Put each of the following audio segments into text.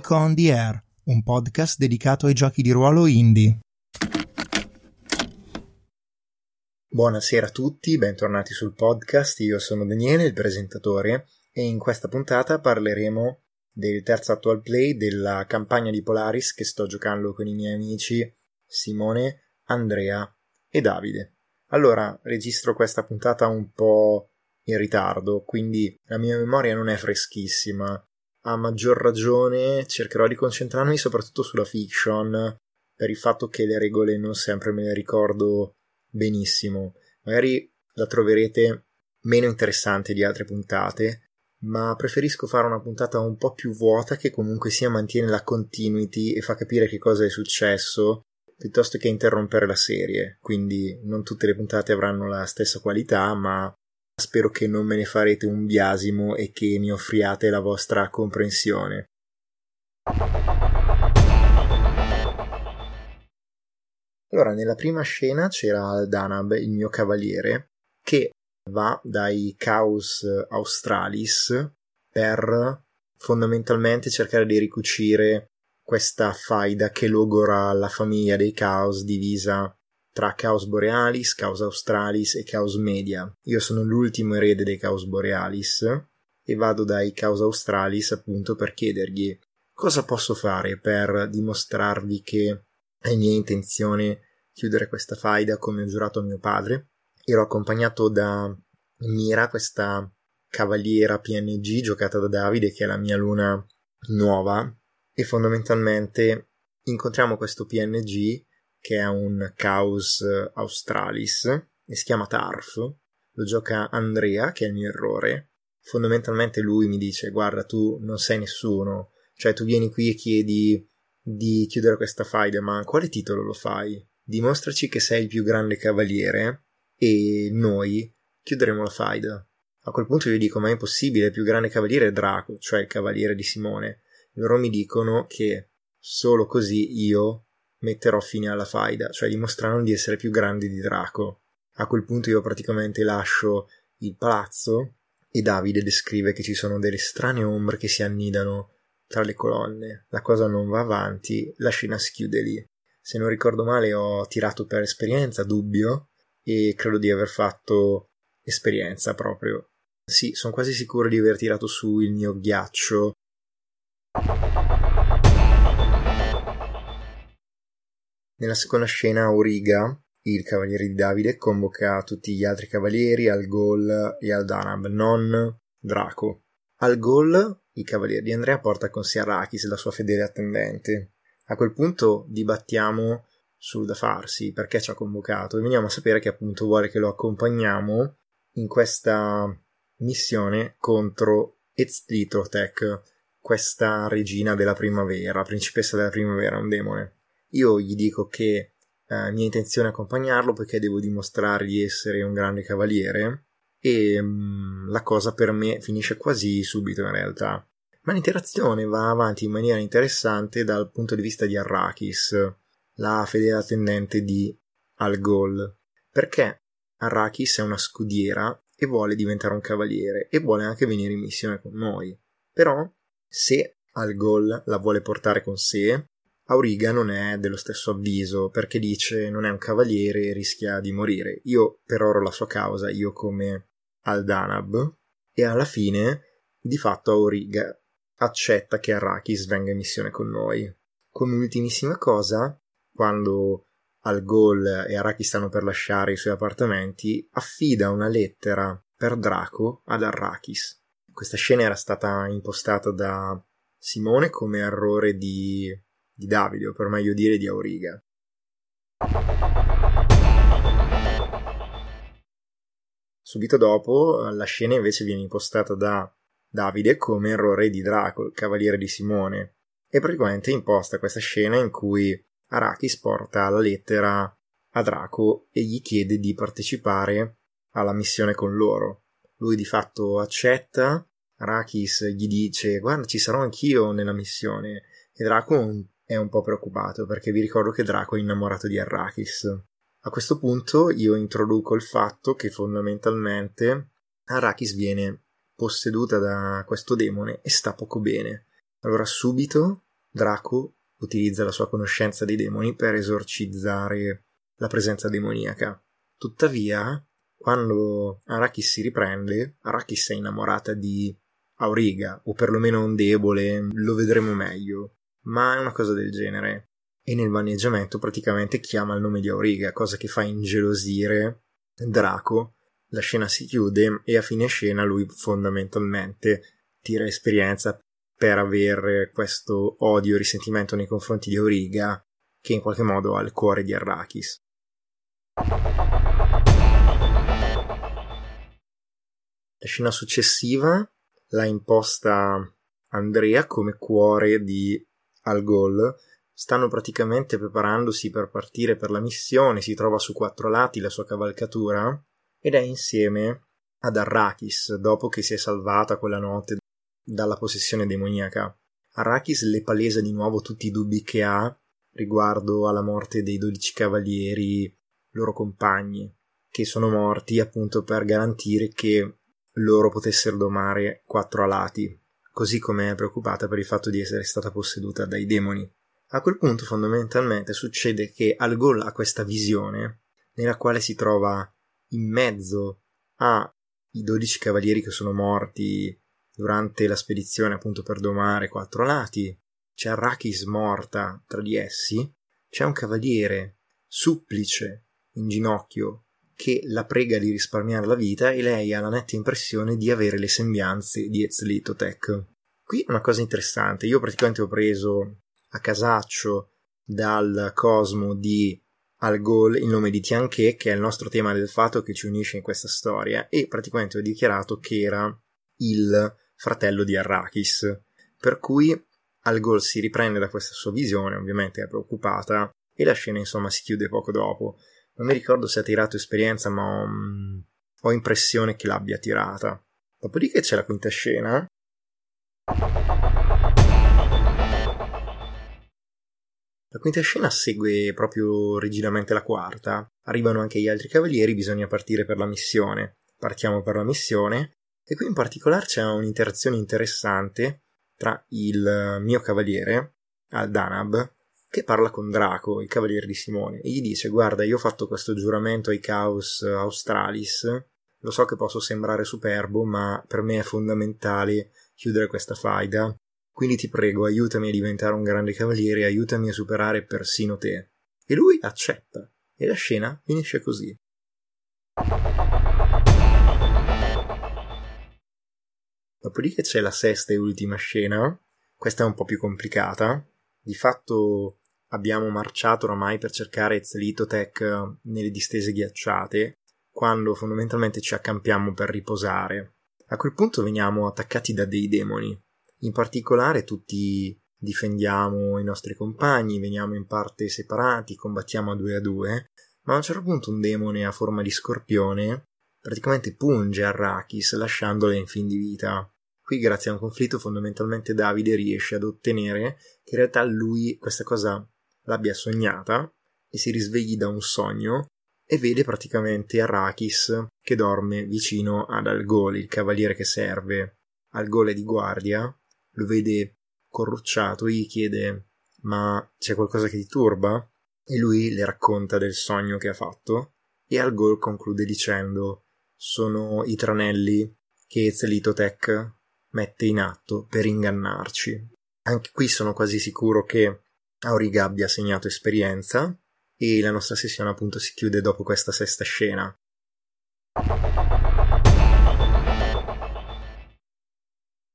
Nico on the Air, un podcast dedicato ai giochi di ruolo indie. Buonasera a tutti, bentornati sul podcast. Io sono Daniele, il presentatore, e in questa puntata parleremo del terzo actual play della campagna di Polaris che sto giocando con i miei amici Simone, Andrea e Davide. Allora, registro questa puntata un po' in ritardo, quindi la mia memoria non è freschissima. A maggior ragione cercherò di concentrarmi soprattutto sulla fiction, per il fatto che le regole non sempre me le ricordo benissimo. Magari la troverete meno interessante di altre puntate, ma preferisco fare una puntata un po' più vuota che comunque sia mantiene la continuity e fa capire che cosa è successo piuttosto che interrompere la serie. Quindi non tutte le puntate avranno la stessa qualità, ma spero che non me ne farete un biasimo e che mi offriate la vostra comprensione. Allora, nella prima scena c'era Aldanab, il mio cavaliere, che va dai Caos Australis per fondamentalmente cercare di ricucire questa faida che logora la famiglia dei Caos divisa tra Caos Borealis, Caos Australis e Caos Media. Io sono l'ultimo erede dei Caos Borealis e vado dai Caos Australis appunto per chiedergli cosa posso fare per dimostrarvi che è mia intenzione chiudere questa faida come ho giurato a mio padre. Ero accompagnato da Mira, questa cavaliera PNG giocata da Davide, che è la mia luna nuova, e fondamentalmente incontriamo questo PNG che è un Caos Australis e si chiama Tarf. Lo gioca Andrea, che è il mio errore. Fondamentalmente lui mi dice: Guarda, tu non sei nessuno. Cioè, tu vieni qui e chiedi di chiudere questa faida, ma quale titolo lo fai? Dimostraci che sei il più grande cavaliere e noi chiuderemo la faida. A quel punto io dico: Ma è impossibile, il più grande cavaliere è Draco, cioè il cavaliere di Simone. Loro mi dicono che solo così io metterò fine alla faida, cioè dimostrando di essere più grandi di Draco. A quel punto io praticamente lascio il palazzo e Davide descrive che ci sono delle strane ombre che si annidano tra le colonne. La cosa non va avanti, la scena si chiude lì. Se non ricordo male ho tirato per esperienza, dubbio, e credo di aver fatto esperienza proprio. Sì, sono quasi sicuro di aver tirato su il mio ghiaccio Nella seconda scena Auriga, il cavaliere di Davide, convoca tutti gli altri cavalieri, al Gol e al Danab, non Draco. Al Gol, il cavaliere di Andrea porta con sé Arachis, la sua fedele attendente. A quel punto dibattiamo sul da farsi, perché ci ha convocato, e veniamo a sapere che appunto vuole che lo accompagniamo in questa missione contro Eztlitotech, questa regina della primavera, principessa della primavera, un demone. Io gli dico che eh, mia intenzione è accompagnarlo perché devo dimostrare di essere un grande cavaliere e mh, mm, la cosa per me finisce quasi subito in realtà. Ma l'interazione va avanti in maniera interessante dal punto di vista di Arrakis, la fedele attendente di Al-Ghol, perché Arrakis è una scudiera e vuole diventare un cavaliere e vuole anche venire in missione con noi. Però, se Al-Ghol la vuole portare con sé, Auriga non è dello stesso avviso perché dice non è un cavaliere e rischia di morire. Io peroro la sua causa, io come Aldanab, e alla fine di fatto Auriga accetta che Arrakis venga in missione con noi. Come ultimissima cosa, quando Al-Ghol e Arrakis stanno per lasciare i suoi appartamenti, affida una lettera per Draco ad Arrakis. Questa scena era stata impostata da Simone come errore di di Davide, o per meglio dire di Auriga. Subito dopo la scena invece viene impostata da Davide come errore di Draco, il cavaliere di Simone, e praticamente imposta questa scena in cui Arachis porta la lettera a Draco e gli chiede di partecipare alla missione con loro. Lui di fatto accetta, Arachis gli dice guarda ci sarò anch'io nella missione e Draco è un po' preoccupato perché vi ricordo che Draco è innamorato di Arrakis. A questo punto io introduco il fatto che fondamentalmente Arrakis viene posseduta da questo demone e sta poco bene. Allora subito Draco utilizza la sua conoscenza dei demoni per esorcizzare la presenza demoniaca. Tuttavia, quando Arrakis si riprende, Arrakis è innamorata di Auriga, o perlomeno un debole, lo vedremo meglio, ma è una cosa del genere. E nel maneggiamento praticamente chiama il nome di Auriga, cosa che fa ingelosire Draco. La scena si chiude e a fine scena lui fondamentalmente tira esperienza per avere questo odio e risentimento nei confronti di Auriga che in qualche modo ha il cuore di Arrakis. La scena successiva l'ha imposta Andrea come cuore di Al Ghul. Stanno praticamente preparandosi per partire per la missione, si trova su quattro lati la sua cavalcatura ed è insieme ad Arrakis dopo che si è salvata quella notte dalla possessione demoniaca. Arrakis le palesa di nuovo tutti i dubbi che ha riguardo alla morte dei dodici cavalieri loro compagni, che sono morti appunto per garantire che loro potessero domare quattro alati, così come è preoccupata per il fatto di essere stata posseduta dai demoni. A quel punto fondamentalmente succede che Al Ghul ha questa visione nella quale si trova in mezzo ai dodici cavalieri che sono morti durante la spedizione appunto per domare quattro alati, c'è Arrakis morta tra di essi, c'è un cavaliere supplice in ginocchio che la prega di risparmiare la vita e lei ha la netta impressione di avere le sembianze di Ezlitotech. Qui una cosa interessante, io praticamente ho preso a casaccio dal cosmo di Al Ghul il nome di Tianche, che è il nostro tema del fatto che ci unisce in questa storia, e praticamente ho dichiarato che era il fratello di Arrakis, per cui Al Ghul si riprende da questa sua visione, ovviamente è preoccupata, e la scena insomma si chiude poco dopo non mi ricordo se ha tirato esperienza, ma ho, mm, ho impressione che l'abbia tirata. Dopodiché c'è la quinta scena. La quinta scena segue proprio rigidamente la quarta. Arrivano anche gli altri cavalieri, bisogna partire per la missione. Partiamo per la missione e qui in particolare c'è un'interazione interessante tra il mio cavaliere, Al-Danab, che parla con Draco, il cavaliere di Simone, e gli dice: Guarda, io ho fatto questo giuramento ai Caos Australis. Lo so che posso sembrare superbo, ma per me è fondamentale chiudere questa faida. Quindi ti prego, aiutami a diventare un grande cavaliere, aiutami a superare persino te. E lui accetta. E la scena finisce così. Dopodiché c'è la sesta e ultima scena. Questa è un po' più complicata. Di fatto abbiamo marciato oramai per cercare Ezlitotech eh, nelle distese ghiacciate, quando fondamentalmente ci accampiamo per riposare. A quel punto veniamo attaccati da dei demoni. In particolare tutti difendiamo i nostri compagni, veniamo in parte separati, combattiamo a due a due, ma a un certo punto un demone a forma di scorpione praticamente punge Arrakis lasciandole in fin di vita. Qui grazie a un conflitto fondamentalmente Davide riesce ad ottenere che in realtà lui questa cosa l'abbia sognata e si risvegli da un sogno e vede praticamente Arrakis che dorme vicino ad Algol, il cavaliere che serve. Algol è di guardia, lo vede corrucciato e gli chiede ma c'è qualcosa che ti turba? E lui le racconta del sogno che ha fatto e Algol conclude dicendo sono i tranelli che Zelitotech mette in atto per ingannarci. Anche qui sono quasi sicuro che Auriga abbia segnato esperienza e la nostra sessione appunto si chiude dopo questa sesta scena.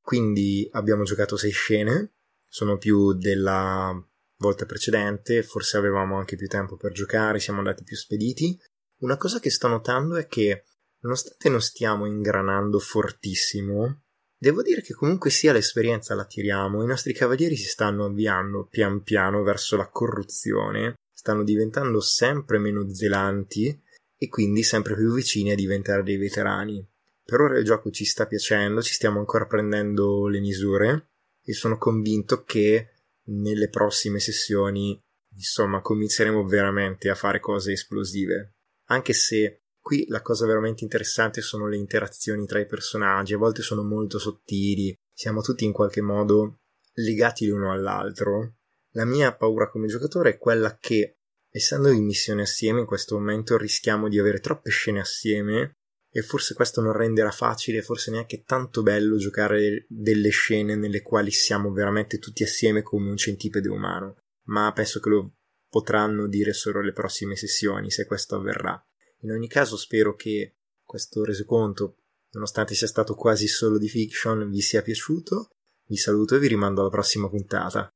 Quindi abbiamo giocato sei scene, sono più della volta precedente, forse avevamo anche più tempo per giocare, siamo andati più spediti. Una cosa che sto notando è che, nonostante non stiamo ingranando fortissimo, Devo dire che comunque sia l'esperienza la tiriamo, i nostri cavalieri si stanno avviando pian piano verso la corruzione, stanno diventando sempre meno zelanti e quindi sempre più vicini a diventare dei veterani. Per ora il gioco ci sta piacendo, ci stiamo ancora prendendo le misure e sono convinto che nelle prossime sessioni, insomma, cominceremo veramente a fare cose esplosive. Anche se Qui la cosa veramente interessante sono le interazioni tra i personaggi, a volte sono molto sottili, siamo tutti in qualche modo legati l'uno all'altro, la mia paura come giocatore è quella che, essendo in missione assieme, in questo momento rischiamo di avere troppe scene assieme e forse questo non renderà facile, forse neanche tanto bello giocare delle scene nelle quali siamo veramente tutti assieme come un centipede umano, ma penso che lo potranno dire solo le prossime sessioni se questo avverrà. In ogni caso spero che questo resoconto, nonostante sia stato quasi solo di fiction, vi sia piaciuto. Vi saluto e vi rimando alla prossima puntata.